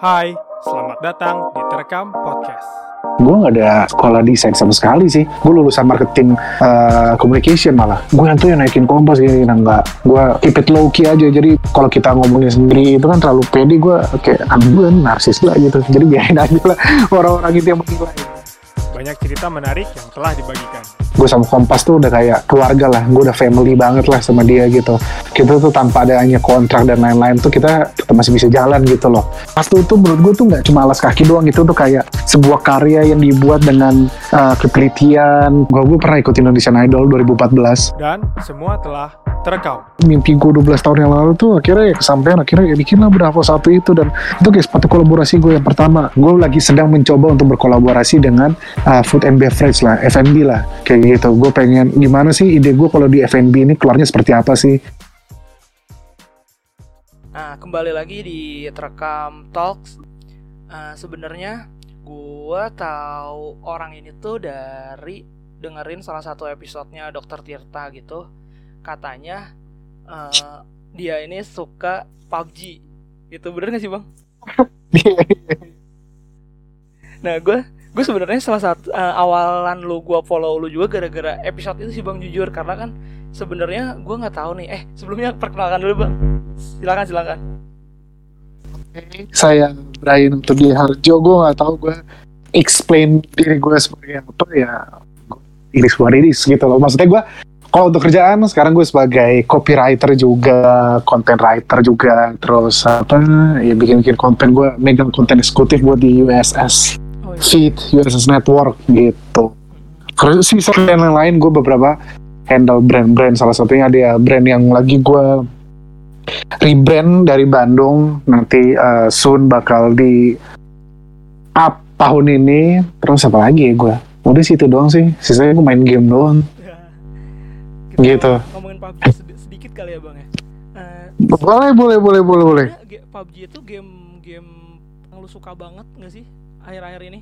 Hai, selamat datang di Terekam Podcast. gue nggak ada sekolah desain sama sekali sih. Gue lulusan marketing uh, communication malah. Gue yang tuh yang naikin kompas gini nah nggak. Gue keep it low key aja. Jadi kalau kita ngomongin sendiri itu kan terlalu pede. Gue kayak ah, gue narsis lah gitu. Jadi biarin aja lah. Orang-orang itu yang menilai. Banyak cerita menarik yang telah dibagikan. Gue sama Kompas tuh udah kayak keluarga lah. Gue udah family banget lah sama dia gitu. Kita tuh tanpa adanya kontrak dan lain-lain tuh kita kita masih bisa jalan gitu loh. Pas tuh tuh menurut gue tuh nggak cuma alas kaki doang itu tuh kayak sebuah karya yang dibuat dengan uh, ketelitian. Gue gue pernah ikut Indonesian Idol 2014 Dan semua telah terekam. mimpi gue 12 tahun yang lalu tuh akhirnya ya kesampaian akhirnya ya bikin lah Bravo satu itu. Dan itu kayak sepatu kolaborasi gue yang pertama. Gue lagi sedang mencoba untuk berkolaborasi dengan uh, food and beverage lah F&B lah. Kayak gitu gue pengen gimana sih ide gue kalau di F&B ini keluarnya seperti apa sih Nah, kembali lagi di Terekam Talks. Eh, Sebenarnya gua tahu orang ini tuh dari dengerin salah satu episodenya Dokter Tirta gitu. Katanya eh, dia ini suka PUBG. Itu bener gak sih bang? Nah, gue gue sebenarnya salah satu eh, awalan lu gua follow lu juga gara-gara episode itu sih bang jujur karena kan sebenarnya gua nggak tahu nih. Eh sebelumnya perkenalkan dulu bang. Silakan silakan. saya Brian untuk di Harjo gue nggak tahu gue explain diri gue sebagai apa ya ini what it is gitu loh maksudnya gue kalau untuk kerjaan sekarang gue sebagai copywriter juga content writer juga terus apa ya bikin bikin konten gue megang konten eksekutif buat di USS. Feed USS Network gitu. Sih dan yang lain gue beberapa handle brand-brand. Salah satunya ada brand yang lagi gue rebrand dari Bandung. Nanti uh, soon bakal di up tahun ini. Terus apa lagi ya gue udah situ doang sih. Sisanya gue main game doang. Kita Gitu. ngomongin PUBG sedi- sedikit kali ya bang ya. Eh, boleh boleh boleh boleh boleh. PUBG itu game game yang lu suka banget nggak sih akhir-akhir ini?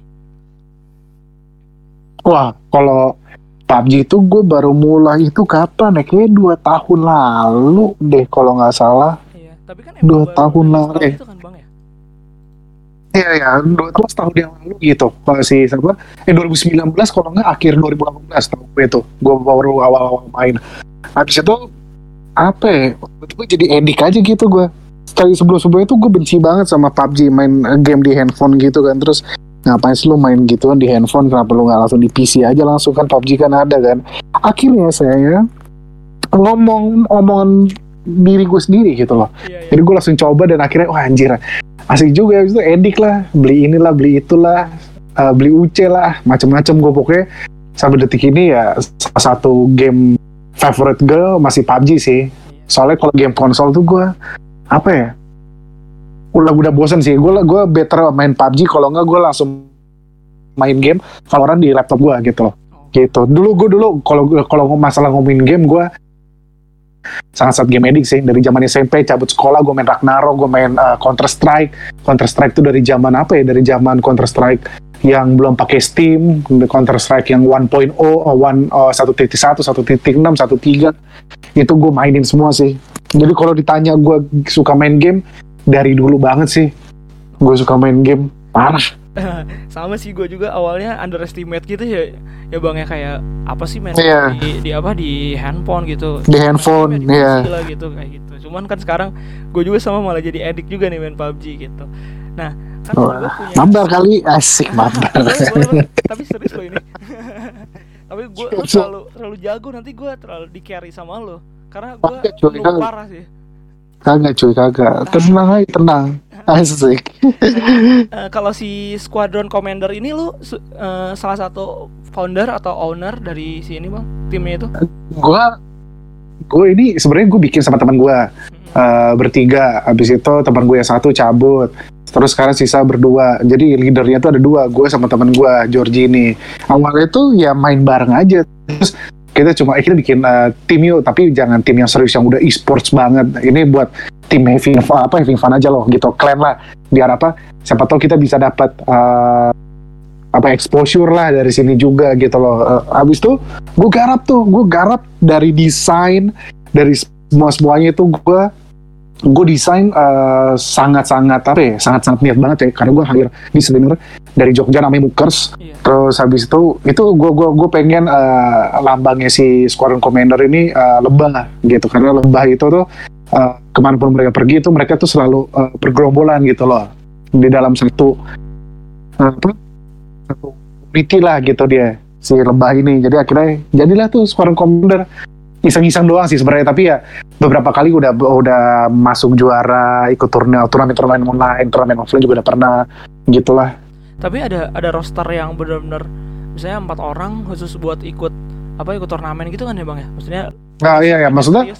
wah kalau PUBG itu gue baru mulai itu kapan ya kayaknya dua tahun lalu deh kalau nggak salah Iya. Tapi kan Dua tahun lalu, tahun eh. itu kan bang ya. Iya ya, dua tahun setahun yang lalu gitu. Kalau si siapa? Eh 2019 kalau nggak akhir 2018 tahun gue itu. Gue baru awal-awal main. Habis itu apa ya? Itu jadi edik aja gitu gue. Sekali sebelum-sebelumnya itu gue benci banget sama PUBG main eh, game di handphone gitu kan. Terus ngapain sih lu main gituan di handphone? Kenapa lu nggak langsung di PC aja langsung kan PUBG kan ada kan? Akhirnya saya ngomong omongan diri gue sendiri gitu loh. Iya iya. Jadi gue langsung coba dan akhirnya wah anjir asik juga habis itu edik lah beli inilah beli itulah eh, beli UC lah macem-macem gue pokoknya sampai detik ini ya salah satu game favorite gue masih PUBG sih soalnya kalau game konsol tuh gue apa ya? Udah udah bosen sih. Gue gue better main PUBG kalau nggak gue langsung main game. Valorant di laptop gue gitu loh. Gitu. Dulu gue dulu kalau kalau masalah ngomongin game gue sangat-sangat game addict sih. Dari zaman SMP cabut sekolah gue main Ragnarok gue main uh, Counter Strike. Counter Strike itu dari zaman apa ya? Dari zaman Counter Strike yang belum pakai Steam Counter Strike yang 1.0 oh, one uh, 1.1 1.6 1.3 itu gue mainin semua sih. Jadi kalau ditanya gue suka main game dari dulu banget sih. Gue suka main game. Parah Sama sih gue juga awalnya underestimate gitu ya. Ya bang ya kayak apa sih main Iya. di, di apa di handphone gitu. Di handphone, iya. PC lah gitu kayak gitu. Cuman kan sekarang gue juga sama malah jadi edik juga nih main PUBG gitu. Nah kan gue punya mabar kali asik mabar boleh. tapi serius lo ini tapi gue lu terlalu terlalu jago nanti gue terlalu di carry sama lo karena gue parah sih kagak cuy kagak tenang aja tenang asik. Eh, kalau si squadron commander ini lu eh, salah satu founder atau owner dari si ini bang? Timnya itu? Gue gue ini sebenarnya gue bikin sama teman gue eh, bertiga. Habis itu teman gue yang satu cabut. Terus sekarang sisa berdua. Jadi leadernya tuh ada dua. Gue sama teman gue Georgie ini awalnya tuh ya main bareng aja. Terus kita cuma eh, bikin eh, tim yuk tapi jangan tim yang serius yang udah e-sports banget. Ini buat tim having fun, apa having fun aja loh gitu. Clan lah. Biar apa siapa tahu kita bisa dapat eh, apa exposure lah dari sini juga gitu loh. Eh, habis tuh gue garap tuh. Gue garap dari desain dari semua semuanya itu gue gue desain eh, sangat-sangat apa ya sangat-sangat niat banget ya karena gue hire desainer dari Jogja namanya Mukers. Iya. terus habis itu itu gue gua gue pengen eh, lambangnya si Squadron Commander ini eh, lebah gitu. Karena lebah itu tuh eh, ke mana pun mereka pergi itu mereka tuh selalu eh, bergerombolan gitu loh. Di dalam satu apa satu community lah gitu dia si lebah ini. Jadi akhirnya jadilah tuh Squadron Commander iseng-iseng doang sih sebenarnya. Tapi ya beberapa kali udah udah masuk juara ikut turnamen turnamen turnamen online turnamen offline juga udah pernah gitulah. Tapi ada ada roster yang benar-benar misalnya empat orang khusus buat ikut apa ikut turnamen gitu kan ya bang ya? Maksudnya nah iya ya maksudnya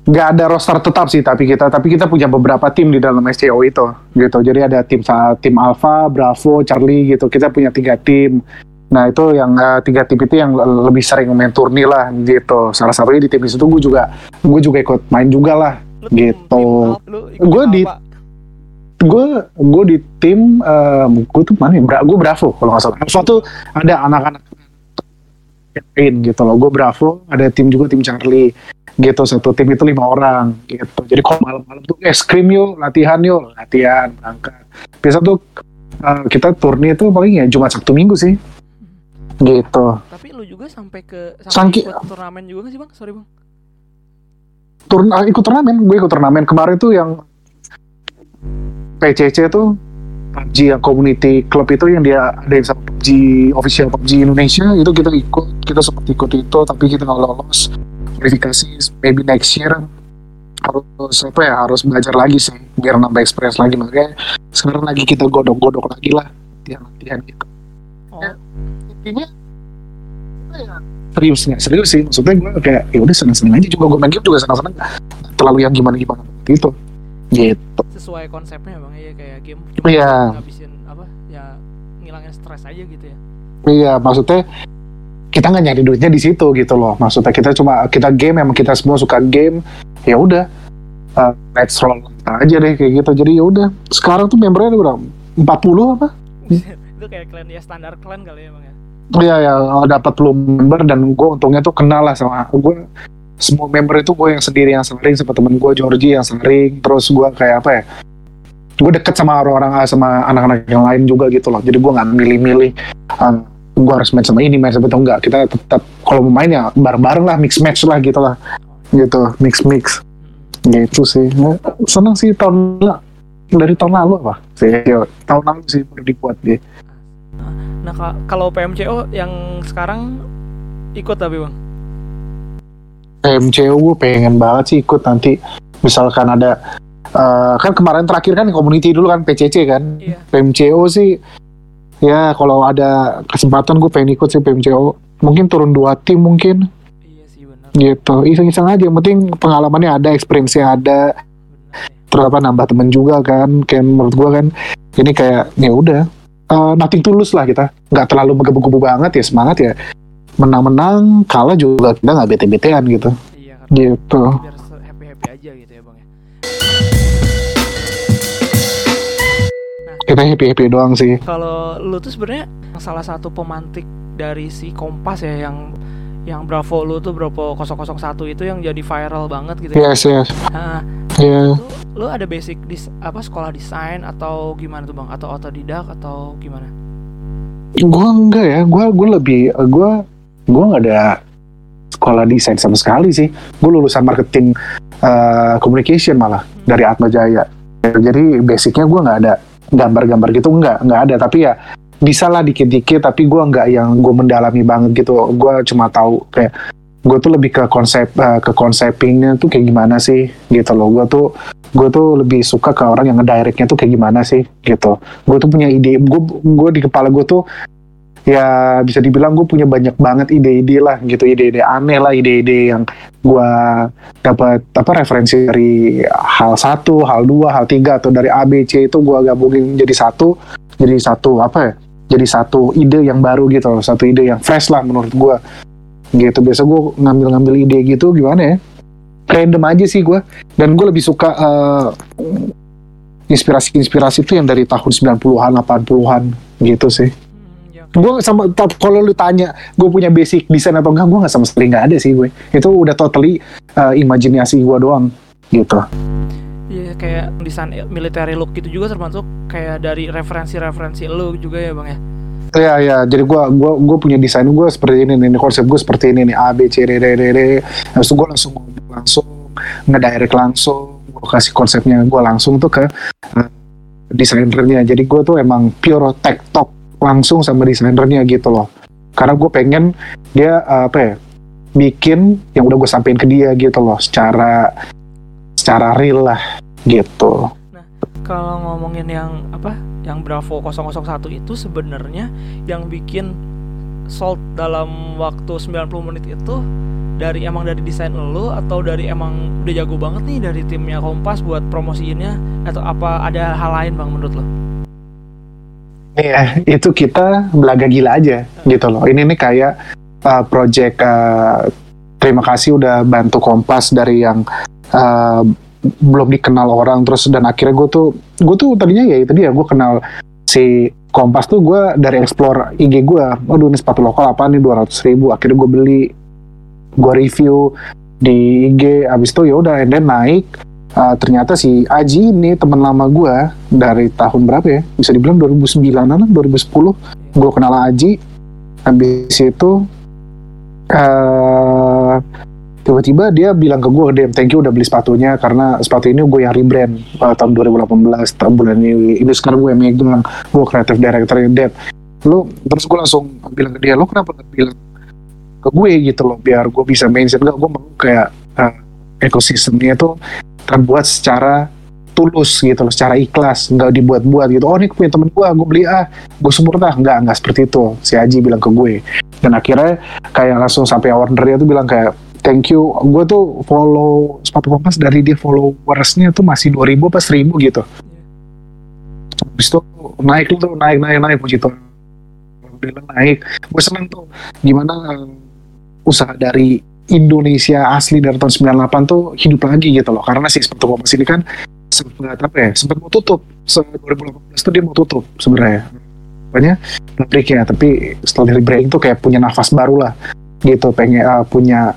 nggak ada roster tetap sih tapi kita tapi kita punya beberapa tim di dalam SCO itu gitu. Jadi ada tim tim Alpha Bravo Charlie gitu. Kita punya tiga tim nah itu yang eh, tiga tim itu yang le- lebih sering main turni lah gitu. Salah satunya di tim itu gue juga gue juga ikut main juga lah Lu Gitu. tim di- gue gue di tim gue tuh mana ya? Bra- gue Bravo kalau nggak salah. Tuh ada anak-anak lain gitu loh. Gue Bravo ada tim juga tim Charlie gitu. Satu tim itu lima orang gitu. Jadi kalau malam-malam tuh es krim yuk latihan yuk latihan berangkat. Biasa tuh eh, kita turni itu paling ya Jumat Sabtu Minggu sih gitu Tapi lu juga sampai ke sampai Sangki- ikut turnamen juga nggak sih bang? Sorry bang. turn ah, ikut turnamen gue ikut turnamen kemarin tuh yang PCC tuh PUBG yang community club itu yang dia ada yang sama PUBG official PUBG Indonesia itu kita ikut kita sempat ikut itu tapi kita nggak lolos verifikasi maybe next year harus apa ya harus belajar lagi sih biar nambah experience lagi makanya sekarang lagi kita godok-godok lagi lah latihan-latihan gitu Oh, Ya. Intinya apa ya, serius nggak serius sih maksudnya gue kayak ya udah seneng-seneng aja juga gue main game juga seneng-seneng nggak terlalu yang gimana-gimana gitu gitu sesuai konsepnya bang ya kayak game. Iya. Ngabisin apa? Ya ngilangin stres aja gitu ya. iya maksudnya kita nggak nyari duitnya di situ gitu loh maksudnya kita cuma kita game emang kita semua suka game ya udah uh, let's roll aja deh kayak gitu jadi ya udah sekarang tuh membernya berapa 40 apa itu kayak klan ya standar klan kali ya bang ya. Iya ya dapat lu member dan gue untungnya tuh kenal lah sama gue semua member itu gue yang sendiri yang sering sama temen gue Georgie yang sering. Terus gue kayak apa ya gue deket sama orang-orang sama anak-anak yang lain juga gitu loh. Jadi gue nggak milih-milih uh, gue harus main sama ini main sama itu enggak. Kita tetap kalau mau main ya bareng-bareng lah mix match lah gitu lah. Gitu mix mix gitu sih. Seneng sih tahun dari tahun lalu apa? Sih tahun lalu sih baru dibuat dia Nah ka- kalau PMCO yang sekarang ikut tapi bang. MCU gue pengen banget sih ikut nanti misalkan ada eh, kan kemarin terakhir kan community dulu kan PCC kan Iya. PMCO sih ya kalau ada kesempatan gue pengen ikut sih PMCO mungkin turun dua tim mungkin Iya sih benar. gitu iseng-iseng aja yang penting pengalamannya ada experience-nya ada Benar, ya. terus apa nambah temen juga kan kayak menurut gue kan ini kayak ya udah eh, nothing tulus lah kita. Nggak terlalu menggebu-gebu banget ya semangat ya. Menang-menang kalah juga kita nggak bete-betean gitu. Iya gitu. Biar happy happy aja gitu ya bang ya. kita happy happy doang sih. Kalau lu tuh sebenarnya salah satu pemantik dari si Kompas ya yang yang Bravo lu tuh Bravo 001 itu yang jadi viral banget gitu ya. yes yes Nah, ya lu ada basic dis apa sekolah desain atau gimana tuh bang? Atau otodidak atau gimana? gue enggak ya gue gue lebih gue gue nggak ada sekolah desain sama sekali sih gue lulusan marketing eh, communication malah dari Atma Jaya jadi basicnya gue nggak ada gambar-gambar gitu nggak nggak ada tapi ya bisa lah dikit-dikit tapi gue nggak yang gue mendalami banget gitu. Gue cuma tahu kayak gue tuh lebih ke konsep eh, ke konsepingnya tuh kayak gimana sih gitu loh. Gue tuh gue tuh lebih suka ke orang yang ngedirectnya tuh kayak gimana sih gitu. Gue tuh punya ide gue gue di kepala gue tuh ya bisa dibilang gue punya banyak banget ide-ide lah gitu. Ide-ide aneh lah ide-ide yang gue dapat apa referensi dari hal satu hal dua hal tiga atau dari A B C itu gue gabungin jadi satu jadi satu apa ya jadi satu ide yang baru gitu loh satu ide yang fresh lah menurut gue gitu biasa gue ngambil-ngambil ide gitu gimana ya? Random aja sih gue dan gue lebih suka eh, inspirasi-inspirasi itu yang dari tahun 90-an 80-an gitu sih. Hmm, ya. gue sama kalau lu tanya gue punya basic desain atau enggak gue nggak sama sekali nggak ada sih gue. Itu udah totally uh, imajinasi gue doang gitu Iya kayak desain military look gitu juga termasuk kayak dari referensi-referensi lu juga ya bang ya. Iya iya, jadi gua gua gua punya desain gua seperti ini nih, konsep gue seperti ini nih A B C D D D D. Habis gue langsung langsung ngedirect langsung, gue kasih konsepnya gue langsung tuh ke uh, desainernya. Jadi gue tuh emang pure tech talk langsung sama desainernya gitu loh. Karena gue pengen dia uh, apa ya bikin yang udah gue sampein ke dia gitu loh, secara secara real lah gitu. Kalau ngomongin yang apa, yang Bravo 001 itu sebenarnya yang bikin sold dalam waktu 90 menit itu dari emang dari desain lo atau dari emang udah jago banget nih dari timnya Kompas buat promosiinnya atau apa ada hal lain bang menurut lo? Iya, itu kita belaga gila aja gitu loh. Ini nih kayak uh, project uh, terima kasih udah bantu Kompas dari yang uh, belum dikenal orang terus dan akhirnya gue tuh gue tuh tadinya ya itu dia gue kenal si Kompas tuh gue dari explore IG gue waduh ini sepatu lokal apa nih? 200 ribu akhirnya gue beli. Gue review di IG abis itu ya udah and then naik. Uh, ternyata si Aji ini teman lama gue dari tahun berapa ya? Bisa dibilang 2009an 2010 gue kenal Aji. Habis itu uh, tiba-tiba dia bilang ke gue DM thank you udah beli sepatunya karena sepatu ini gue yang rebrand uh, tahun 2018 tahun bulan ini ini sekarang gue yang megang gue kreatif director Dep lu terus gue langsung bilang ke dia lo kenapa gak bilang ke gue gitu loh biar gue bisa mention? Gak gue mau kayak uh, ekosistemnya itu terbuat secara tulus gitu loh secara ikhlas nggak dibuat-buat gitu. Oh ini punya temen gue gue beli ah gue support ah nggak nggak seperti itu. Si Aji bilang ke gue. Dan akhirnya kayak langsung sampai ordernya tuh bilang kayak thank you. Gue tuh follow sepatu kompas dari dia followersnya tuh masih 2000 apa 1000 gitu. Habis itu naik tuh naik naik naik puji Tuhan. Alhamdulillah naik. Gue seneng tuh gimana uh, usaha dari Indonesia asli dari tahun 98 tuh hidup lagi gitu loh. Karena si sepatu kompas ini kan sempat apa ya sempat mau tutup. Se 2018 tuh dia mau tutup sebenarnya. Banyak pabrik ya tapi setelah dari branding tuh kayak punya nafas baru lah gitu. Pengen uh, punya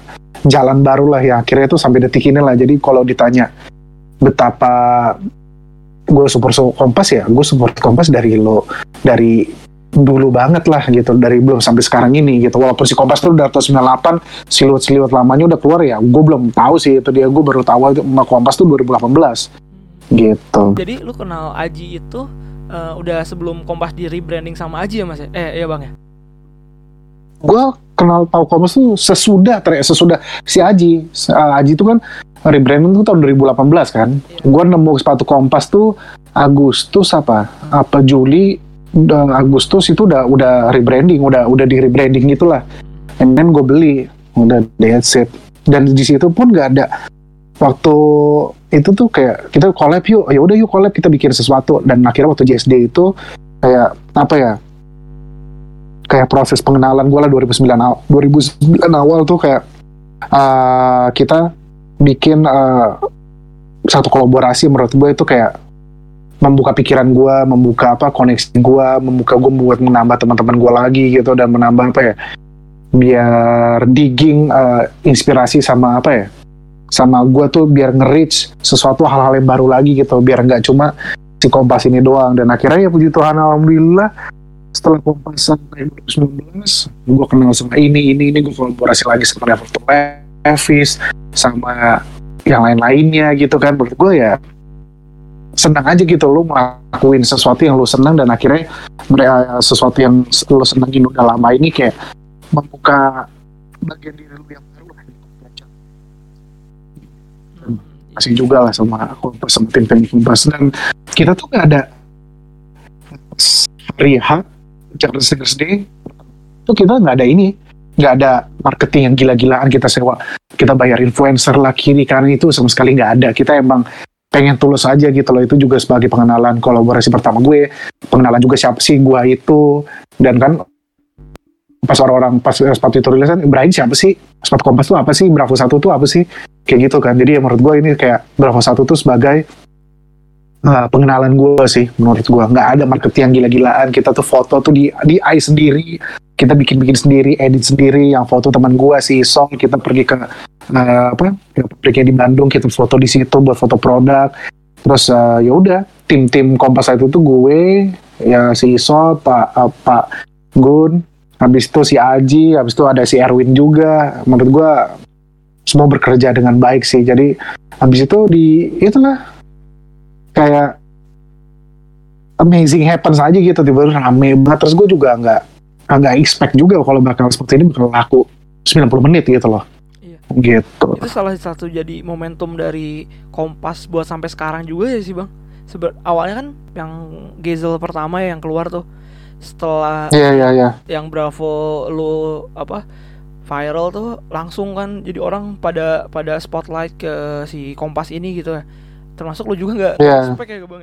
jalan baru lah ya. Akhirnya tuh sampai detik ini lah jadi kalau ditanya betapa gue support kompas ya gue support kompas dari lo dari dulu banget lah gitu. Dari belum sampai sekarang ini gitu. Walaupun si kompas tuh udah tahun 98 siluet siluet lamanya udah keluar ya gue belum tahu sih itu dia. Gue baru tahu itu kompas tuh 2018 gitu. Jadi lu kenal Aji itu uh, udah sebelum Kompas di rebranding sama Aji ya mas ya? Eh iya bang ya? gue kenal tahu kompas tuh sesudah ter sesudah si Aji. Uh, Aji itu kan rebranding tuh tahun 2018 kan? Gue nemu sepatu kompas tuh Agustus apa? Apa Juli udah Agustus itu udah udah rebranding udah udah di rebranding gitulah. And then gue beli udah that's it dan di situ pun gak ada. Waktu itu tuh kayak kita collab yuk ya udah yuk collab kita bikin sesuatu. Dan akhirnya waktu JSD itu kayak apa ya kayak proses pengenalan gue lah 2009 awal 2009 awal tuh kayak uh, kita bikin uh, satu kolaborasi menurut gue itu kayak membuka pikiran gue, membuka apa koneksi gue, membuka gue buat menambah teman-teman gue lagi gitu dan menambah apa ya biar digging uh, inspirasi sama apa ya sama gue tuh biar nge-reach sesuatu hal-hal yang baru lagi gitu biar nggak cuma si kompas ini doang. Dan akhirnya ya puji Tuhan alhamdulillah setelah kompas sampai 2019 gue kenal sama ini ini ini gue kolaborasi lagi sama Level Levis sama yang lain-lainnya gitu kan. Menurut gue ya senang aja gitu lo ngelakuin sesuatu yang lo senang dan akhirnya mereka sesuatu yang lo senengin udah lama ini kayak membuka bagian diri lo yang baru lah masih juga lah sama kompas sama tim tim kompas dan kita tuh gak ada hari H Charles Day itu kita nggak ada ini nggak ada marketing yang gila-gilaan kita sewa. Kita bayar influencer lah kiri kanan itu sama sekali nggak ada. Kita emang pengen tulus aja gitu loh. Itu juga sebagai pengenalan kolaborasi pertama gue pengenalan juga siapa sih gue itu. Dan kan pas orang-orang pas sepatu itu rilisan Brian siapa sih? Sepatu kompas tuh apa sih? Bravo satu tuh apa sih? Kayak gitu kan. Jadi ya menurut gue ini kayak Bravo satu tuh sebagai uh, pengenalan gue sih menurut gue nggak ada marketing yang gila-gilaan kita tuh foto tuh di di AI sendiri kita bikin-bikin sendiri, edit sendiri, yang foto teman gua si Song, kita pergi ke uh, apa? Ke di Bandung, kita foto di situ buat foto produk. Terus uh, ya udah, tim-tim Kompas itu tuh gue, ya si Isol, Pak uh, Pak Gun, habis itu si Aji, habis itu ada si Erwin juga. Menurut gua semua bekerja dengan baik sih. Jadi habis itu di itulah kayak amazing happens aja gitu tiba-tiba rame banget. Terus gue juga nggak nggak expect juga kalau bakal seperti ini bakal laku 90 menit gitu loh. Iya. gitu. Itu salah satu jadi momentum dari Kompas buat sampai sekarang juga ya sih bang. Sebe- awalnya kan yang Gezel pertama ya yang keluar tuh. Setelah iya iya iya. yang Bravo lu apa viral tuh langsung kan jadi orang pada pada spotlight ke si Kompas ini gitu ya termasuk lu juga nggak? Iya. expect ya. Bang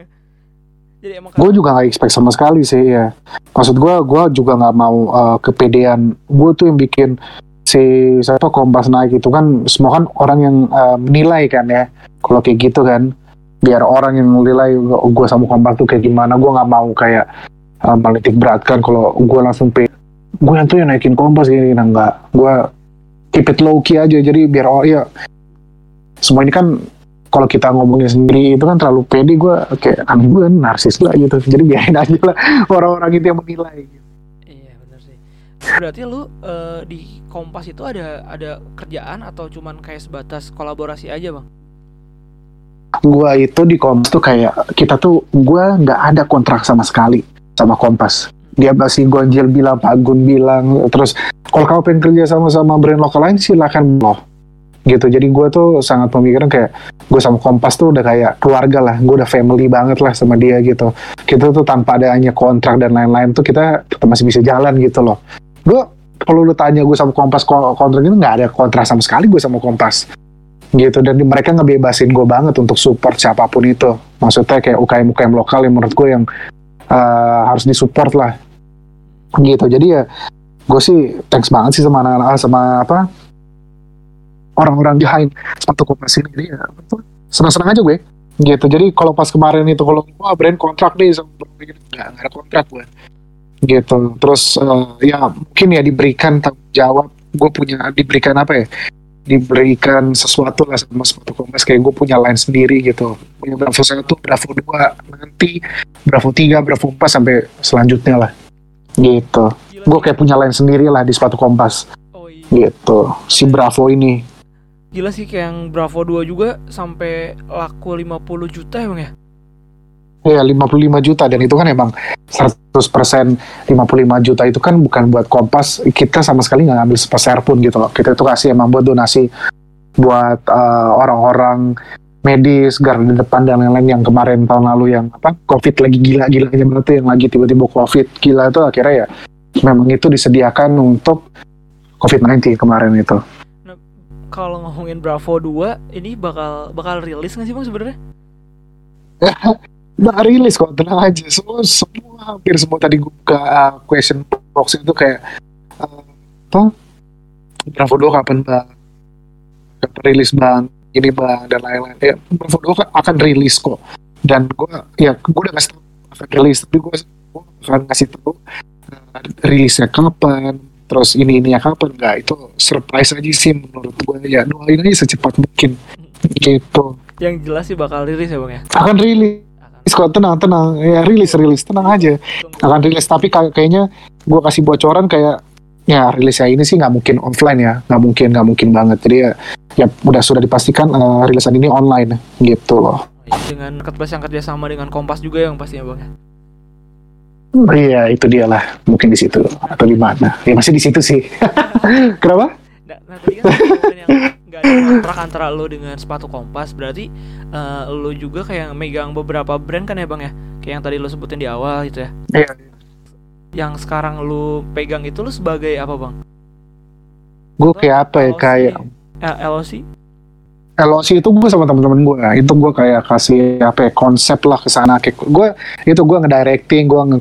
jadi emang gue juga nggak expect sama sekali sih ya maksud gue gue juga nggak mau uh, kepedean. Gue tuh yang bikin si siapa kompas naik itu kan semua kan orang yang uh, menilai kan ya. Kalau kayak gitu kan biar orang yang menilai gue sama kompas tuh kayak gimana. Gue nggak mau kayak uh, menitik beratkan kalau gue langsung pe gue yang tuh yang naikin kompas gini. Nah nggak. Gue keep it low key aja. Jadi biar oh ya semua ini kan kalau kita ngomongin sendiri itu kan terlalu pede gue kayak aneh gue narsis lah gitu. Jadi biarin aja lah orang-orang itu yang menilai iya bener sih. Berarti lu eh, di Kompas itu ada ada kerjaan atau cuman kayak sebatas kolaborasi aja bang? Gue itu di Kompas tuh kayak kita tuh gue nggak ada kontrak sama sekali sama Kompas. Dia masih Gonjil bilang Pak Gun bilang terus kalau kamu pengen kerja sama sama brand lokal lain silakan loh gitu. Jadi gue tuh sangat pemikiran kayak gue sama Kompas tuh udah kayak keluarga lah. Gue udah family banget lah sama dia gitu. Kita tuh tanpa adanya kontrak dan lain-lain tuh kita tetap masih bisa jalan gitu loh. Gue kalau lu tanya gue sama Kompas ko- kontrak itu nggak ada kontrak sama sekali gue sama Kompas. Gitu. Dan mereka ngebebasin gue banget untuk support siapa pun itu. Maksudnya kayak UKM UKM lokal yang menurut gue yang uh, harus disupport lah. Gitu. Jadi ya gue sih thanks banget sih sama anak-anak sama apa orang-orang behind sepatu kompas ini. Jadi ya senang-senang aja gue. Gitu. Jadi kalau pas kemarin itu kalau wah brand kontrak deh sama brand nggak nggak ada kontrak gue gitu. Terus eh, ya mungkin ya diberikan tanggung jawab. Gue punya diberikan apa ya? Diberikan sesuatu lah sama sepatu kompas kayak gue punya line sendiri gitu. Punya bravo satu bravo dua nanti bravo tiga bravo empat sampai selanjutnya lah. Gitu. Gue kayak punya line sendiri lah di sepatu kompas oh iya. Gitu. Si bravo ini Gila sih kayak yang Bravo 2 juga sampai laku 50 juta emang ya? ya 55 juta. Dan itu kan emang 100% 55 juta itu kan bukan buat kompas. Kita sama sekali nggak ngambil sepeser pun gitu loh. Kita itu kasih emang buat donasi buat eh, orang-orang medis garda depan dan lain-lain yang kemarin tahun lalu yang apa covid lagi gila-gilanya tuh yang lagi tiba-tiba covid gila itu akhirnya ya memang itu disediakan untuk covid-19 kemarin itu Kalau ngomongin Bravo 2 ini bakal bakal rilis nggak sih Bang sebenarnya? udah rilis kok tenang aja. Semua semua hampir semua tadi gue buka uh, question box itu kayak uh, apa? Bravo 2 kapan bang? Kapan rilis bang? Ini bang dan lain-lain. Ya Bravo 2 kan akan rilis kok. Dan gue ya gue udah ngasih tau akan rilis tapi gue akan ngasih tahu uh, rilisnya kapan terus ini ini ya kapan? Nggak itu surprise aja sih menurut gue ya doain aja secepat mungkin. Gitu. Yang jelas sih bakal rilis ya Bang ya. akan rilis. Kok tenang tenang. Ya rilis rilis. Tenang aja. Akan rilis. Tapi kayak kayaknya gue kasih bocoran kayak ya rilisnya ini sih nggak mungkin offline ya. Nggak mungkin nggak mungkin banget. Jadi ya, ya udah sudah dipastikan eh, rilisan ini online. Gitu loh. Dengan Marketplace yang kerjasama dengan Kompas juga yang pastinya Bang ya. Iya itu dia lah mungkin di situ atau di mana ya masih di situ sih kenapa Nah, nah tadi kan yang nggak ada kontrak antara lo dengan sepatu Kompas berarti eh, lo juga kayak megang beberapa brand kan ya Bang ya? Kayak yang tadi lo sebutin di awal gitu ya. Iya. Yang sekarang lo pegang itu lo sebagai apa Bang? gue kayak apa ya kayak Eh, LOC? LOC itu gue sama teman-teman gue itu gue kayak kasih apa ya konsep lah ke sana. Kayak gue itu gue ngedirecting gue nge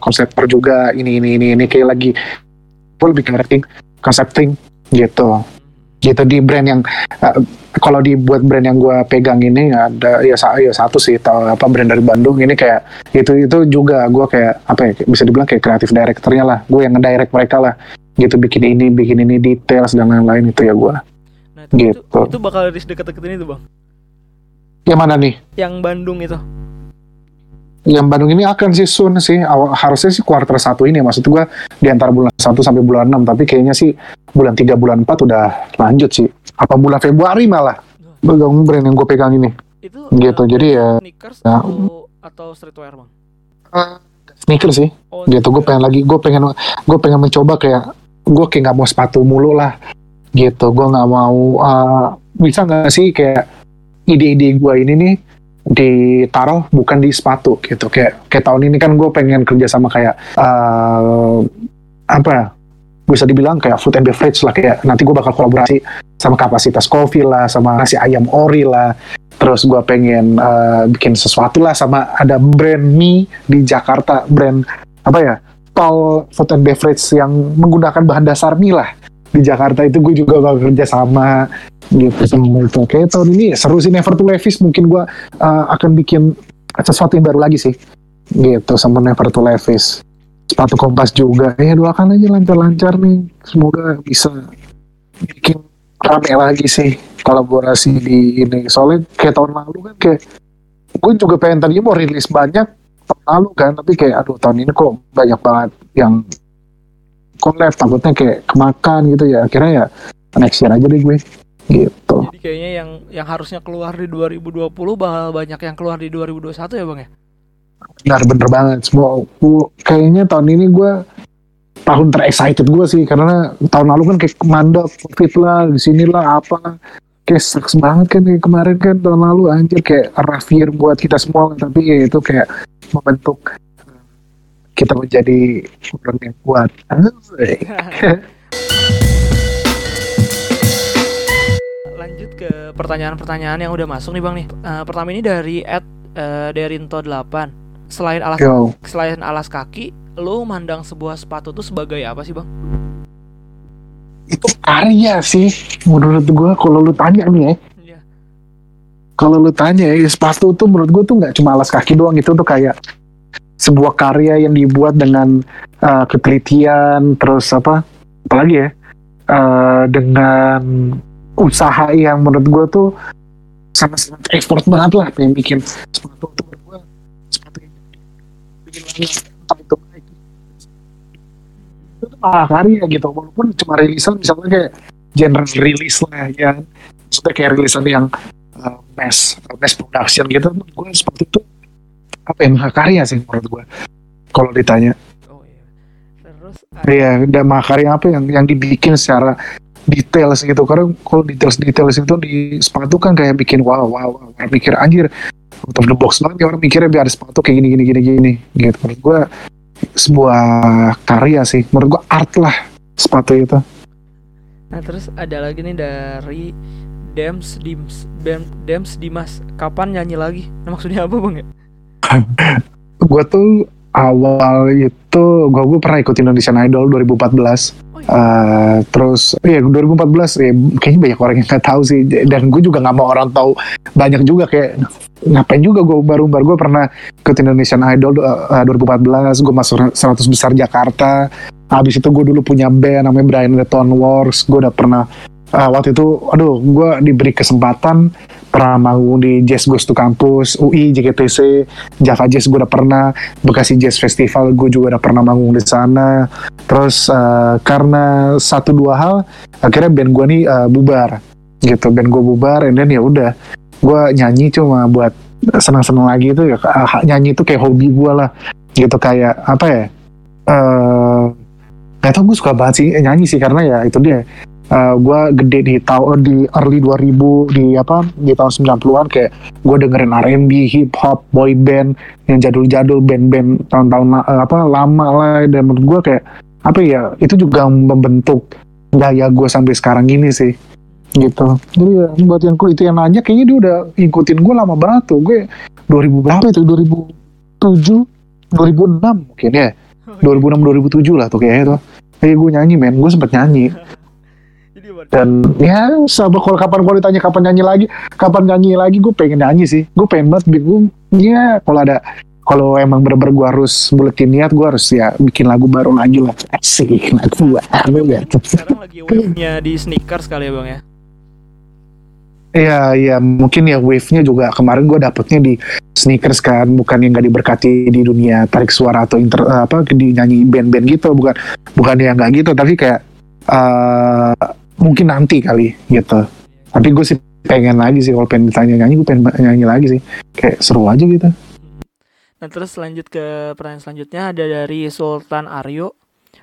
konseptor juga. Ini ini ini ini. Kayak lagi gue lebih directing concepting gitu. Gitu di brand yang uh, kalau dibuat brand yang gue pegang ini ada ya, sa- ya satu sih tau apa brand dari Bandung. Ini kayak itu itu juga gue kayak apa ya bisa dibilang kayak kreatif directornya lah. Gue yang ngedirect mereka lah. Gitu bikin ini bikin ini details dan lain-lain itu ya gue Gitu. itu, itu bakal rilis deket-deket ini tuh bang. yang mana nih? Yang Bandung itu. yang Bandung ini akan sih soon sih. Awal, harusnya sih kuarter satu ini. Maksud gue di antara bulan 1 sampai bulan 6 tapi kayaknya sih bulan 3 bulan 4 udah lanjut sih. Apa bulan Februari malah pegang brand yang gue pegang ini. Itu Gitu, eh, jadi ya- sneakers ya. atau atau streetwear bang. sneaker sih. Oh, gitu. Gue pengen lagi gue pengen gue pengen mencoba kayak gue kayak nggak mau sepatu mulu lah gitu. Gue nggak mau uh, bisa nggak sih kayak ide-ide gue ini nih ditaruh bukan di sepatu gitu. Kayak kayak tahun ini kan gue pengen kerja sama kayak uh, apa ya, bisa dibilang kayak food and beverage lah. Kayak nanti gue bakal kolaborasi sama kapasitas coffee lah sama nasi ayam ori lah. Terus gue pengen uh, bikin sesuatu lah sama ada brand mie di Jakarta brand apa ya tol food and beverage yang menggunakan bahan dasar mie lah di Jakarta itu gue juga bakal kerja sama gitu sama itu. Kayak tahun ini seru sih Never to Levis mungkin gue uh, akan bikin sesuatu yang baru lagi sih. Gitu sama Never to Levis. Sepatu kompas juga. Ya doakan aja lancar-lancar nih. Semoga bisa bikin rame lagi sih kolaborasi di ini. Soalnya kayak tahun lalu kan kayak gue juga pengen tadinya mau rilis banyak tahun lalu kan tapi kayak aduh tahun ini kok banyak banget yang collab takutnya kayak kemakan gitu ya akhirnya ya next year aja deh gue. Gitu. Jadi kayaknya yang yang harusnya keluar di 2020 bakal banyak yang keluar di 2021 ya bang ya? benar bener banget. Semua gue- kayaknya tahun ini gue tahun terexcited gue sih karena tahun lalu kan kayak mandek covid lah di sini lah apa. Kayak sucks banget kan kayak kemarin kan tahun lalu anjir kayak rough year buat kita semua tapi ya itu kayak membentuk kita menjadi orang yang kuat. Lanjut ke pertanyaan-pertanyaan yang udah masuk nih bang nih. Eh, pertama ini dari Ed eh, Derinto 8 Selain alas Yo, selain alas kaki, lu mandang sebuah sepatu tuh sebagai apa sih bang? itu karya sih menurut gue kalau lu tanya nih ya Iya. kalau lu tanya ya sepatu tuh menurut gue tuh nggak cuma alas kaki doang itu tuh kayak sebuah karya yang dibuat dengan uh, ketelitian terus apa apalagi ya uh, dengan usaha yang menurut gue tuh sama-sama effort banget lah pengen bikin sepatu tuh gue sepatu yang bikin itu itu tuh malah karya gitu walaupun cuma rilisan misalnya kayak general release lah ya. Maksudnya kayak rilisan yang uh, mass mass production gitu gue seperti itu apa ya mahakarya sih menurut gue kalau ditanya. Oh iya. Terus Iya, dan mahakarya apa yang yang dibikin secara details gitu. Karena kalau details details itu di sepatu kan kayak bikin wow wow wow. Orang mikir anjir out of the box banget. Ya orang mikirnya biar sepatu kayak gini gini gini gini. Gitu. Menurut gua sebuah karya sih. Menurut gua art lah sepatu itu. Nah terus ada lagi nih dari Dems Dims Dem- Dems Dimas. Kapan nyanyi lagi? Nah, maksudnya apa bang ya? Gua tuh awal itu gua gue pernah ikut Indonesian Idol 2014 Oh, iya. Eh, terus ya 2014 ya kayaknya banyak orang yang nggak tahu sih. Dan gue juga nggak mau orang tahu banyak juga kayak ngapain juga gue baru baru gue pernah ikut Indonesian Idol eh, 2014 gue masuk 100 besar Jakarta. Habis itu gue dulu punya band namanya Brian the Tone Wars. Gue udah pernah eh, waktu itu aduh gue diberi kesempatan pernah manggung di Jazz Goes to Campus UI JKTC Java Jazz gue udah pernah Bekasi Jazz Festival gue juga udah pernah manggung di sana. Terus eh, karena satu dua hal akhirnya band gue nih eh, bubar gitu. Band gue bubar and then ya udah gue nyanyi cuma buat senang-senang lagi itu ya ah, nyanyi itu kayak hobi gue lah gitu. Kayak apa ya eh nggak tau gue suka banget sih nyanyi sih karena ya itu dia Eh gue gede di tahun di early 2000 di apa di tahun 90-an kayak gue dengerin R&B, hip hop, boy band yang jadul-jadul band-band tahun-tahun eh, apa lama lah. Dan menurut gue kayak apa ya itu juga membentuk gaya gue sampai sekarang ini sih gitu. Jadi ya, buat yang itu yang nanya kayaknya dia udah ngikutin gue lama banget tuh. Gue 2000 berapa itu? 2007 2006 mungkin ya. 2006 2007 lah tuh kayaknya tuh. Kayak gue nyanyi men. Gue sempet nyanyi dan ya sama kalau kapan kalau ditanya kapan nyanyi lagi kapan nyanyi lagi gue pengen nyanyi sih. Gue pengen banget gue ya kalau ada kalau emang bener-bener gue harus buletin niat gue harus ya bikin lagu baru lagi lah. Asik lagu baru gitu Sekarang lagi wave-nya di sneakers kali ya bang ya. Iya, iya mungkin ya wave-nya juga. Kemarin gue dapetnya di sneakers kan, bukan yang gak diberkati di dunia tarik suara atau inter apa di nyanyi band-band gitu, bukan bukan yang nggak gitu, tapi kayak uh, mungkin nanti kali gitu. Tapi gue sih pengen lagi sih kalau pengen ditanya nyanyi, gue pengen nyanyi lagi sih, kayak seru aja gitu. Nah terus lanjut ke pertanyaan selanjutnya ada dari Sultan Aryo.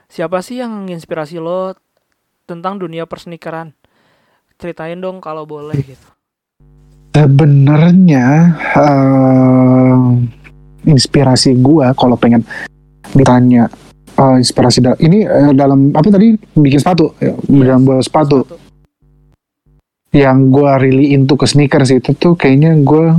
Siapa sih yang menginspirasi lo tentang dunia persnikeran? Ceritain dong kalau boleh gitu. Sebenarnya uh, inspirasi gue kalau pengen ditanya uh, inspirasi da ini uh, dalam apa tadi bikin sepatu, ya, dalam buat sepatu. Yang gue really into ke sneakers itu tuh kayaknya gue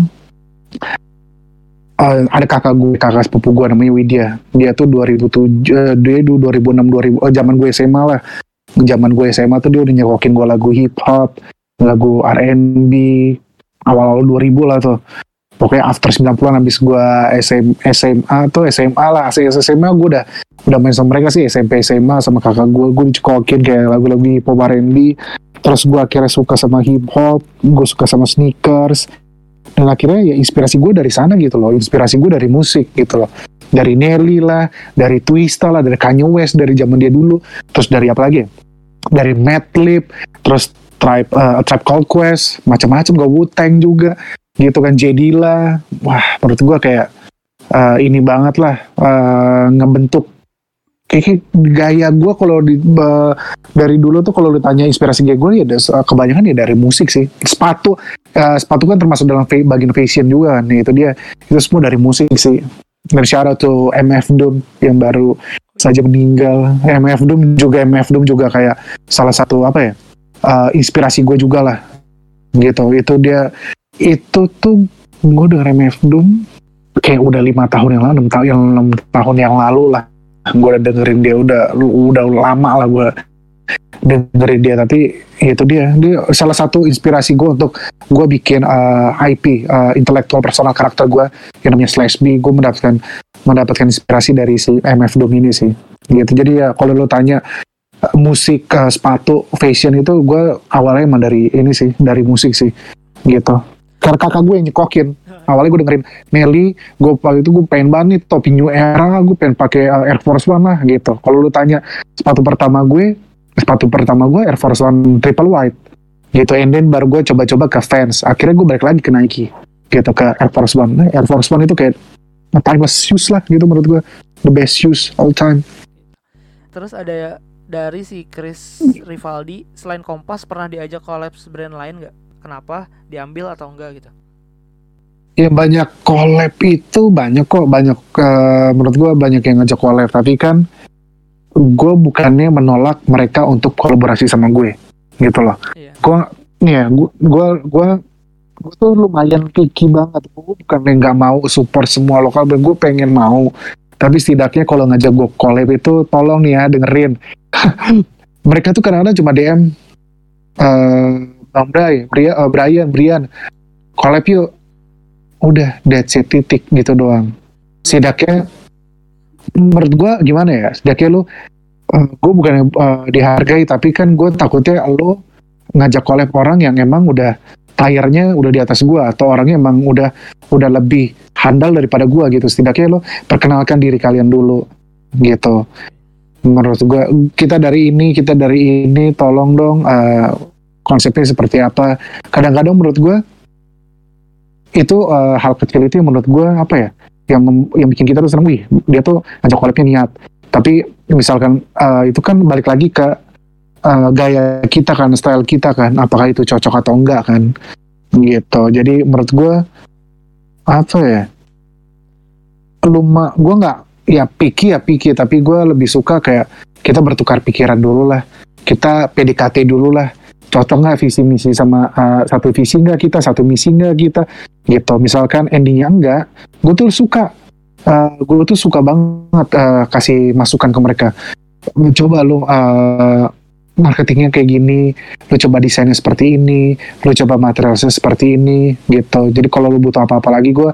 uh, ada kakak gue, kakak sepupu gue namanya Widya. Dia tuh 2007, uh, dia dulu 2006 2000, oh zaman gue SMA lah. Zaman gue SMA tuh dia udah nyekokin gue lagu hip hop, lagu R&B, awal-awal 2000 lah tuh. Pokoknya after 90-an habis gue SM, SMA tuh SMA lah, SMA gue udah udah main sama mereka sih. SMP SMA sama kakak gue, gue dicekokin kayak lagu-lagu hip hop R&B. Terus gue akhirnya suka sama hip hop, gue suka sama sneakers, dan akhirnya ya inspirasi gue dari sana gitu loh. Inspirasi gue dari musik gitu loh. Dari Nelly lah dari Twista lah dari Kanye West dari zaman dia dulu. Terus dari apa lagi? Dari Madlib terus Tribe uh, Tribe Called Quest. Macam-macam gue Wu Tang juga gitu kan Jedila wah menurut gue kayak uh, ini banget lah uh, ngebentuk. Kayak gaya gue kalau di uh, dari dulu tuh kalau ditanya inspirasi gaya gue ya kebanyakan ya dari musik sih. Sepatu uh, sepatu kan termasuk dalam bagian fashion juga kan. Itu dia. Itu semua dari musik sih. Dan shout tuh MF Doom yang baru saja meninggal. MF Doom juga MF Doom juga kayak salah satu apa ya uh, inspirasi gue juga lah. Gitu. Itu dia itu tuh gue denger MF Doom kayak udah lima tahun yang lalu enam tahun yang enam tahun yang lalu lah. Gue udah dengerin dia udah udah lama lah gue dengerin dia. Tapi itu dia dia salah satu inspirasi gue untuk gue bikin uh, IP uh, intelektual personal karakter gue yang namanya Slash B. Gue mendapatkan mendapatkan inspirasi dari si MF Doom ini sih. Gitu. Jadi ya kalau lo tanya uh, musik uh, sepatu fashion itu gue awalnya emang dari ini sih dari musik sih. Gitu karena kakak gue yang nyekokin. Awalnya gue dengerin Nelly gue waktu itu gue pengen banget nih topi new era gue pengen pakai uh, Air Force One lah gitu. Kalau lu tanya sepatu pertama gue sepatu pertama gue Air Force One triple white gitu. And then baru gue coba-coba ke fans. Akhirnya gue balik lagi ke Nike gitu ke Air Force One. Nah, Air Force One itu kayak timeless shoes lah gitu menurut gue the best shoes all time. Terus ada dari si Chris Rivaldi selain Kompas pernah diajak collab brand lain nggak kenapa diambil atau enggak gitu? Ya banyak collab itu banyak kok banyak uh, menurut gue banyak yang ngajak collab. Tapi kan gue bukannya menolak mereka untuk kolaborasi sama gue gitu loh. Gue ya gue gue gue gue tuh lumayan picky banget. Gue bukannya nggak mau support semua lokal brand gue pengen mau. Tapi setidaknya kalau ngajak gue collab itu tolong nih ya dengerin. Mereka tuh kadang-kadang cuma DM eh Bang Bray, Brian, uh, Brian, Brian, collab yuk. Udah, that's it, titik gitu doang. Setidaknya, menurut gue gimana ya, setidaknya lu, uh, gue bukan uh, dihargai, tapi kan gue takutnya lu ngajak collab orang yang emang udah tayarnya udah di atas gue, atau orangnya emang udah udah lebih handal daripada gue gitu. Setidaknya lu perkenalkan diri kalian dulu, gitu. Menurut gue, kita dari ini, kita dari ini, tolong dong, konsepnya seperti apa. Kadang-kadang menurut gue itu uh, hal kecil itu yang menurut gue apa ya, yang yang bikin kita tuh seneng, wih dia tuh ngajak collabnya niat. Tapi misalkan uh, itu kan balik lagi ke uh, gaya kita kan, style kita kan, apakah itu cocok atau enggak kan, gitu. Jadi menurut gue apa ya, luma gue nggak ya picky ya picky, tapi gue lebih suka kayak kita bertukar pikiran dulu lah, kita PDKT dulu lah cocok nggak visi misi sama uh, satu visi nggak kita satu misi nggak kita gitu misalkan endingnya enggak gue tuh suka uh, gue tuh suka banget uh, kasih masukan ke mereka coba lo uh, marketingnya kayak gini, lu coba desainnya seperti ini, lu coba materialnya seperti ini, gitu. Jadi kalau lu butuh apa-apa lagi, gue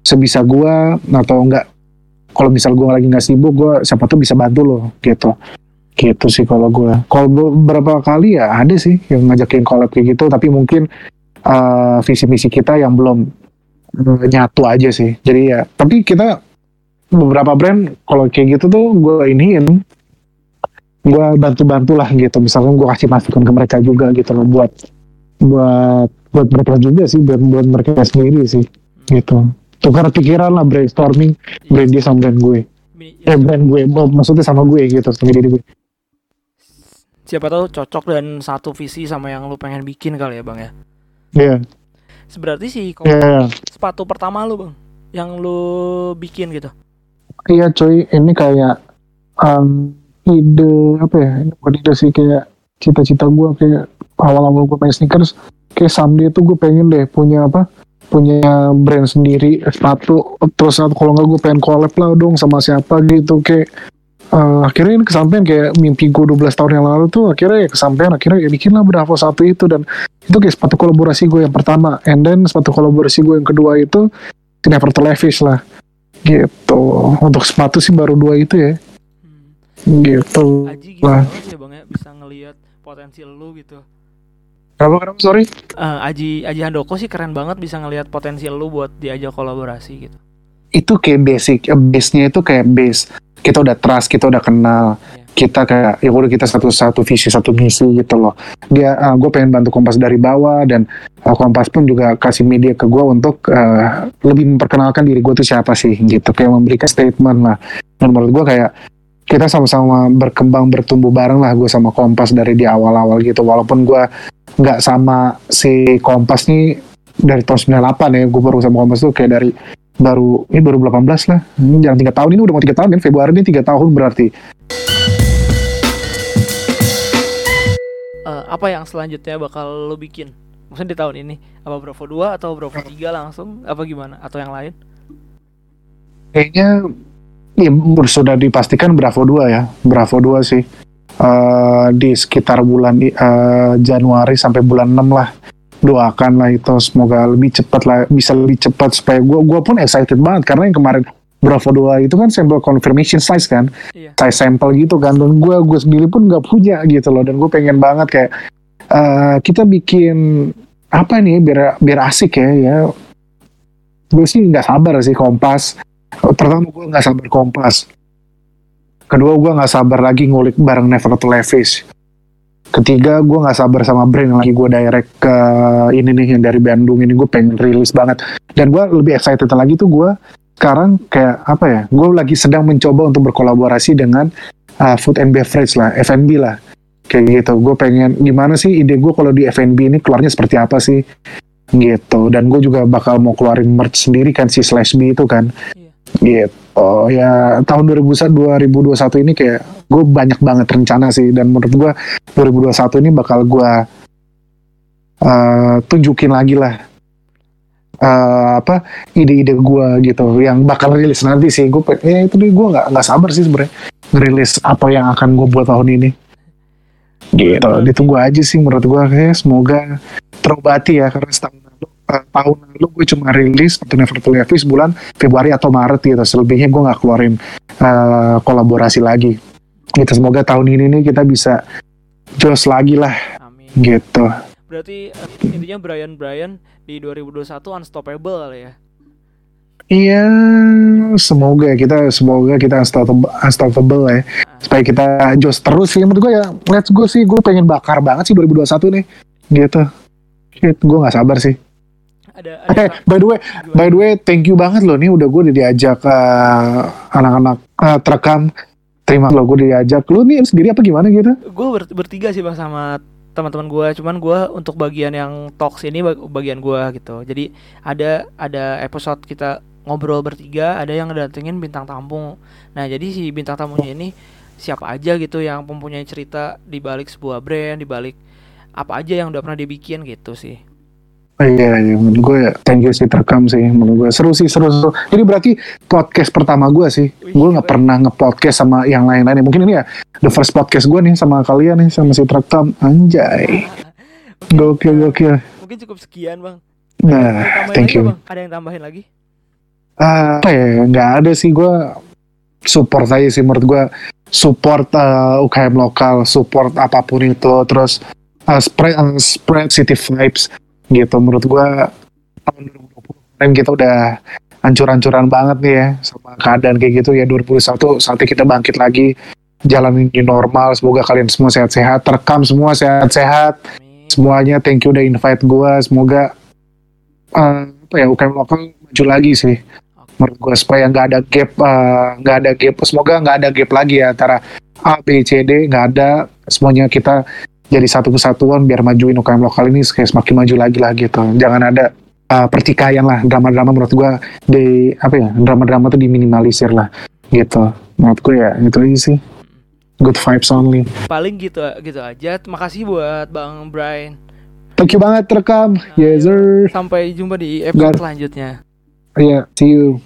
sebisa gue atau enggak, kalau misal gue lagi nggak sibuk, gue siapa tuh bisa bantu lo, gitu. Gitu sih kalau gue. Kalau beberapa kali ya ada sih yang ngajakin collab kayak gitu, tapi mungkin uh, visi misi kita yang belum uh, nyatu aja sih. Jadi ya, tapi kita beberapa brand kalau kayak gitu tuh gue iniin gue bantu-bantu lah gitu misalkan gue kasih masukan ke mereka juga gitu loh buat buat buat mereka juga sih buat buat mereka sendiri sih gitu tukar pikiran lah brainstorming brand dia sama brand gue eh brand gue maksudnya sama gue gitu sama diri gue siapa tahu cocok dan satu visi sama yang lu pengen bikin kali ya bang ya iya yeah. seberarti sih kalau yeah. sepatu pertama lu bang yang lu bikin gitu iya cuy ini kayak um, ide apa ya ini bukan ide sih kayak cita-cita gue kayak awal-awal gue main sneakers kayak someday tuh gue pengen deh punya apa punya brand sendiri sepatu terus kalau nggak gue pengen collab lah dong sama siapa gitu kayak uh, akhirnya ini kesampaian kayak mimpi gue 12 tahun yang lalu tuh akhirnya ya kesampaian akhirnya ya bikin lah Bravo satu itu. Dan itu kayak sepatu kolaborasi gue yang pertama. And then sepatu kolaborasi gue yang kedua itu Never to Levi's lah. Gitu. Untuk sepatu sih baru dua itu ya. Gitu Aji gitu lah. ya bang ya bisa ngelihat potensi lu gitu? Kenapa kenapa sorry? Uh, Aji Aji Handoko sih keren banget bisa ngelihat potensi lu buat diajak kolaborasi gitu. Itu kayak basic, eh, base-nya itu kayak base. Kita udah trust, kita udah kenal. Kita kayak ya udah kita satu satu visi satu misi gitu loh. Dia uh, gue pengen bantu Kompas dari bawah dan uh, Kompas pun juga kasih media ke gue untuk uh, lebih memperkenalkan diri gue tuh siapa sih gitu. Kayak memberikan statement lah. Dan menurut gue kayak kita sama-sama berkembang bertumbuh bareng lah gue sama Kompas dari di awal-awal gitu walaupun gue nggak sama si Kompas nih dari tahun 98 ya gue baru sama Kompas tuh kayak dari baru ini baru 18 lah. Ini jangan tiga tahun ini udah mau tiga tahun kan? Februari ini tiga tahun berarti. Uh, apa yang selanjutnya bakal lo bikin? Maksudnya di tahun ini? Apa Bravo 2 atau Bravo 3 langsung? Apa gimana? Atau yang lain? Kayaknya ya, sudah dipastikan Bravo 2 ya. Bravo 2 sih. Uh, di sekitar bulan uh, Januari sampai bulan 6 lah doakan lah itu semoga lebih cepat lah bisa lebih cepat supaya gue gua pun excited banget karena yang kemarin Bravo 2 itu kan sampel confirmation size kan? Iya. size sampel gitu kan dan gue gue sendiri pun nggak punya gitu loh dan gue pengen banget kayak uh, kita bikin apa nih biar biar asik ya ya. Gue sih nggak sabar sih kompas. Pertama gue nggak sabar kompas. Kedua gue nggak sabar lagi ngulik bareng Never to Levis ketiga gue nggak sabar sama brand yang lagi gue direct ke ini nih yang dari Bandung ini. Gue pengen rilis banget. Dan gue lebih excited lagi tuh gue sekarang kayak apa ya gue lagi sedang mencoba untuk berkolaborasi dengan uh, food and beverage lah F&B lah. Kayak gitu. Gue pengen gimana sih ide gue kalau di F&B ini keluarnya seperti apa sih? Gitu. Dan gue juga bakal mau keluarin merch sendiri kan si Slash B itu kan. Yeah gitu. Oh ya tahun 2021 2021 ini kayak gue banyak banget rencana sih dan menurut gue 2021 ini bakal gue uh, tunjukin lagi lah uh, apa ide-ide gue gitu yang bakal rilis nanti sih. Gue ya itu gue nggak nggak sabar sih sebenarnya ngerilis apa yang akan gue buat tahun ini. Gitu ditunggu aja sih menurut gue kayak semoga terobati ya karena setahun uh, tahun lalu gue cuma rilis untuk Never to Levis bulan Februari atau Maret gitu. Selebihnya gue nggak keluarin uh, kolaborasi lagi gitu semoga tahun ini nih kita bisa jos lagi lah Amin. gitu berarti uh, intinya Brian Brian di 2021 unstoppable kali ya Iya, semoga ya, kita semoga kita unstoppable, unstoppable ya. Supaya kita jos terus sih menurut gue ya. Let's go sih, gue pengen bakar banget sih 2021 nih. Gitu. Gue gak sabar sih ada, ada eh, by the way by the way thank you banget loh nih udah gue udah diajak uh, anak-anak uh, terekam terima lo gue diajak. Lu nih sendiri apa gimana gitu? Gue ber bertiga sih bang sama teman-teman gue cuman gue untuk bagian yang talks ini bagian gue gitu. Jadi ada ada episode kita ngobrol bertiga ada yang datengin bintang tamu. Nah jadi si bintang tamunya ini siapa aja gitu yang mempunyai cerita di balik sebuah brand di balik apa aja yang udah pernah dibikin gitu sih iya, iya, menurut gue thank you sih terekam sih, menurut gue seru sih, seru, seru. Jadi berarti podcast pertama gue sih, gue nggak pernah nge-podcast sama yang lain-lain. Mungkin ini ya the first podcast gue nih sama kalian nih, sama si terekam. Anjay, gokil, gokil. Mungkin cukup sekian bang. Nah, thank you. Bang? Ada yang tambahin lagi? Ah, apa ya, nggak ada sih gue support aja sih menurut gue support uh, UKM lokal, support apa pun itu, terus uh, spread uh, spread city vibes gitu. Menurut gue tahun 2020 kemarin kita udah hancur-hancuran banget nih ya sama keadaan kayak gitu. Ya 2021 saatnya kita bangkit lagi jalanin new normal. Semoga kalian semua sehat-sehat terekam semua sehat-sehat. Semuanya thank you udah invite gue semoga eh, apa ya UKM lokal maju lagi sih. Menurut gue supaya nggak ada gap eh, nggak ada gap. Semoga nggak ada gap lagi ya antara A B C D nggak ada. Semuanya kita jadi satu kesatuan biar majuin UKM lokal ini kayak semakin maju lagi lah gitu. Jangan ada eh, pertikaian lah drama-drama menurut gue di apa ya drama-drama tuh diminimalisir lah gitu. Menurut gue ya itu aja sih. Good vibes only. Paling gitu gitu aja. Terima kasih buat Bang Brian. thank you banget terekam yes sir. Sampai jumpa di episode Gar- selanjutnya. yeah see you